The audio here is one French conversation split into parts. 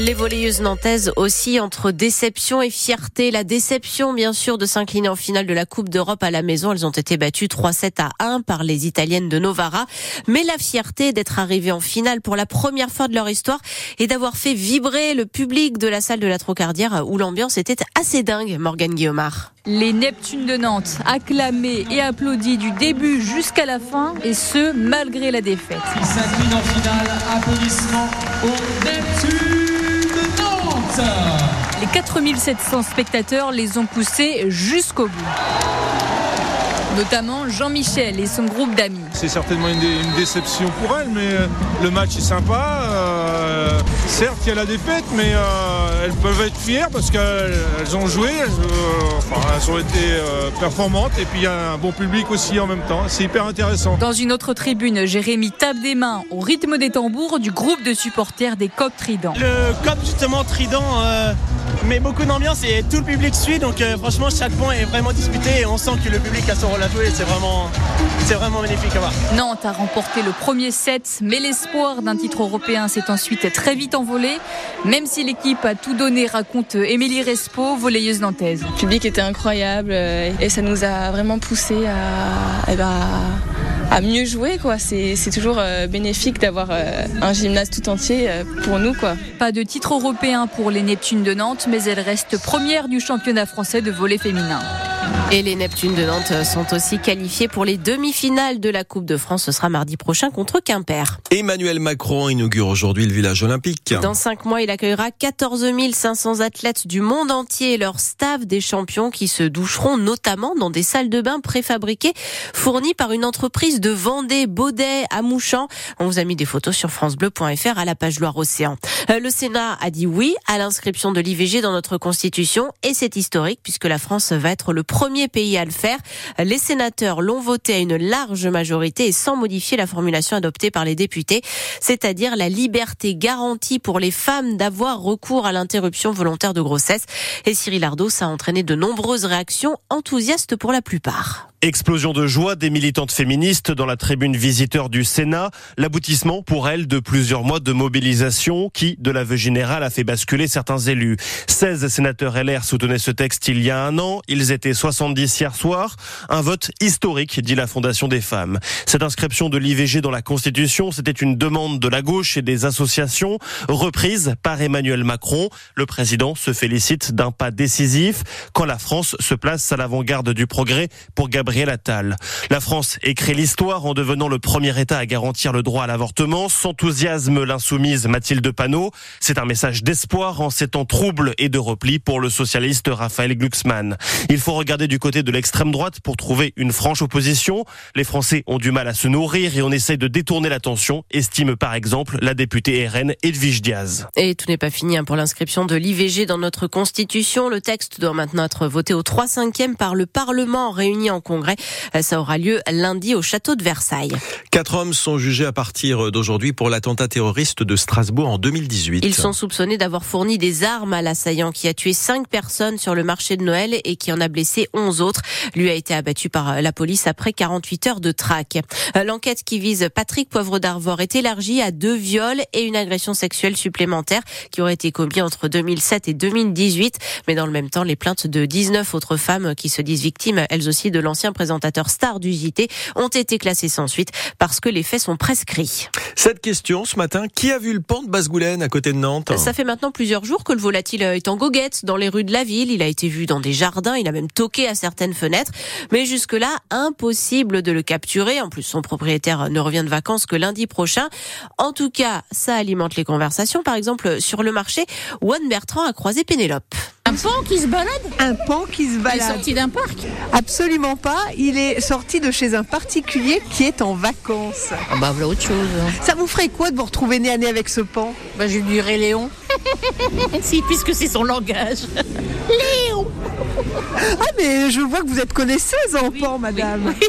les volleyeuses nantaises aussi entre déception et fierté. La déception, bien sûr, de s'incliner en finale de la Coupe d'Europe à la maison. Elles ont été battues 3-7 à 1 par les Italiennes de Novara. Mais la fierté d'être arrivées en finale pour la première fois de leur histoire et d'avoir fait vibrer le public de la salle de la Trocardière où l'ambiance était assez dingue, Morgane Guillaumard. Les Neptunes de Nantes, acclamés et applaudis du début jusqu'à la fin, et ce, malgré la défaite. Ils s'inclinent en finale, applaudissements aux Neptunes les 4700 spectateurs les ont poussés jusqu'au bout notamment Jean-Michel et son groupe d'amis. C'est certainement une, déception pour elle, mais euh, le match est sympa. Euh, certes, il y a la défaite, mais euh, elles peuvent être fières parce qu'elles ont joué, elles, ont été performantes et puis il y a un bon public aussi en même temps. C'est hyper intéressant. Dans une autre tribune, Jérémy tape des mains au rythme des tambours du groupe de supporters des Coqs Trident. Le COP justement Trident met beaucoup d'ambiance et tout le public suit, donc franchement chaque point est vraiment disputé et on sent que le public a son rôle c'est vraiment, c'est vraiment magnifique à voir. Nantes a remporté le premier set, mais l'espoir d'un titre européen s'est ensuite très vite envolé, même si l'équipe a tout donné, raconte Émilie Respo, volleyeuse nantaise. Le public était incroyable euh, et ça nous a vraiment poussé à, eh ben, à mieux jouer. Quoi. C'est, toujours euh, bénéfique d'avoir euh, un gymnase tout entier pour nous. Quoi. Pas de titre européen pour les Neptunes de Nantes, mais elle reste première du championnat français de volley féminin. Et les Neptunes de Nantes sont aussi qualifiés pour les demi-finales de la Coupe de France. Ce sera mardi prochain contre Quimper. Emmanuel Macron inaugure aujourd'hui le village olympique. Dans cinq mois, il accueillera 14 500 athlètes du monde entier et leur staff des champions qui se doucheront notamment dans des salles de bain préfabriquées fournies par une entreprise de Vendée, Baudet, à Mouchamp. On vous a mis des photos sur francebleu.fr à la page Loire-Océan. Euh, le Sénat a dit oui à l'inscription de l'IVG dans notre constitution et c'est historique puisque la France va être le premier pays à le faire. Les sénateurs l'ont voté à une large majorité et sans modifier la formulation adoptée par les députés, c'est-à-dire la liberté garantie pour les femmes d'avoir recours à l'interruption volontaire de grossesse. Et Cyril Ardo, ça a entraîné de nombreuses réactions enthousiastes pour la plupart. Explosion de joie des militantes féministes dans la tribune visiteur du Sénat. L'aboutissement pour elles de plusieurs mois de mobilisation qui, de l'aveu général, a fait basculer certains élus. 16 sénateurs LR soutenaient ce texte il y a un an. Ils étaient 70 hier soir. Un vote historique, dit la Fondation des femmes. Cette inscription de l'IVG dans la Constitution, c'était une demande de la gauche et des associations, reprise par Emmanuel Macron. Le président se félicite d'un pas décisif quand la France se place à l'avant-garde du progrès pour Gabriel la France écrit l'histoire en devenant le premier État à garantir le droit à l'avortement. S'enthousiasme l'insoumise Mathilde Panot. C'est un message d'espoir en ces temps troubles et de repli pour le socialiste Raphaël Glucksmann. Il faut regarder du côté de l'extrême droite pour trouver une franche opposition. Les Français ont du mal à se nourrir et on essaye de détourner l'attention, estime par exemple la députée RN Edwige Diaz. Et tout n'est pas fini hein, pour l'inscription de l'IVG dans notre Constitution. Le texte doit maintenant être voté au 3 5e par le Parlement réuni en Congrès euh, ça aura lieu lundi au château de Versailles. Quatre hommes sont jugés à partir d'aujourd'hui pour l'attentat terroriste de Strasbourg en 2018. Ils sont soupçonnés d'avoir fourni des armes à l'assaillant qui a tué cinq personnes sur le marché de Noël et qui en a blessé 11 autres. Lui a été abattu par la police après 48 heures de traque. Euh, l'enquête qui vise Patrick Poivre d'Arvor est élargie à deux viols et une agression sexuelle supplémentaire qui aurait été commis entre 2007 et 2018. Mais dans le même temps, les plaintes de 19 autres femmes qui se disent victimes, elles aussi, de l'ancien présentateurs stars du JT, ont été classés sans suite parce que les faits sont prescrits. Cette question ce matin, qui a vu le pont de Basse-Goulaine à côté de Nantes Ça fait maintenant plusieurs jours que le volatile est en goguette dans les rues de la ville. Il a été vu dans des jardins, il a même toqué à certaines fenêtres. Mais jusque-là, impossible de le capturer. En plus, son propriétaire ne revient de vacances que lundi prochain. En tout cas, ça alimente les conversations. Par exemple, sur le marché, Juan Bertrand a croisé Pénélope. Un pan qui se balade Un pan qui se balade. Il est sorti d'un parc Absolument pas. Il est sorti de chez un particulier qui est en vacances. Ah bah voilà autre chose. Ça vous ferait quoi de vous retrouver nez à nez avec ce pan? Bah je lui dirais Léon. si, puisque c'est son langage. Ah mais je vois que vous êtes connaisseuse en pan, madame.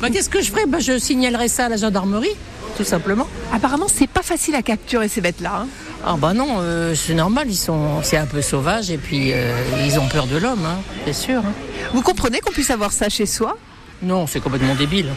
Bah, Qu'est-ce que je ferais? Bah, Je signalerais ça à la gendarmerie, tout simplement. Apparemment, c'est pas facile à capturer ces bêtes-là. hein. Ah bah non, euh, c'est normal, ils sont, c'est un peu sauvage et puis euh, ils ont peur de l'homme, hein, c'est sûr. hein. Vous comprenez qu'on puisse avoir ça chez soi? Non, c'est complètement débile.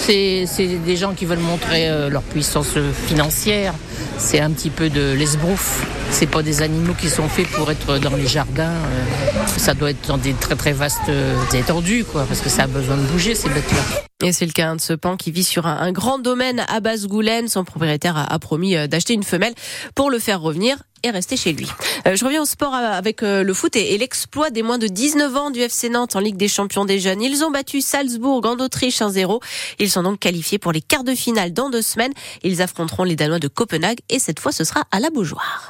C'est des gens qui veulent montrer euh, leur puissance financière. C'est un petit peu de l'esbrouf. C'est pas des animaux qui sont faits pour être dans les jardins. euh. Ça doit être dans des très très vastes euh, étendues, quoi, parce que ça a besoin de bouger ces bêtes-là. Et c'est le cas de ce pan qui vit sur un, grand domaine à Basse-Goulaine. Son propriétaire a, promis euh, d'acheter une femelle pour le faire revenir et rester chez lui. Euh, je reviens au sport euh, avec le foot et, et l'exploit des moins de 19 ans du FC Nantes en Ligue des Champions des jeunes. Ils ont battu Salzbourg en Autriche 1-0. Ils sont donc qualifiés pour les quarts de finale dans deux semaines. Ils affronteront les Danois de Copenhague et cette fois ce sera à la Beaujoire.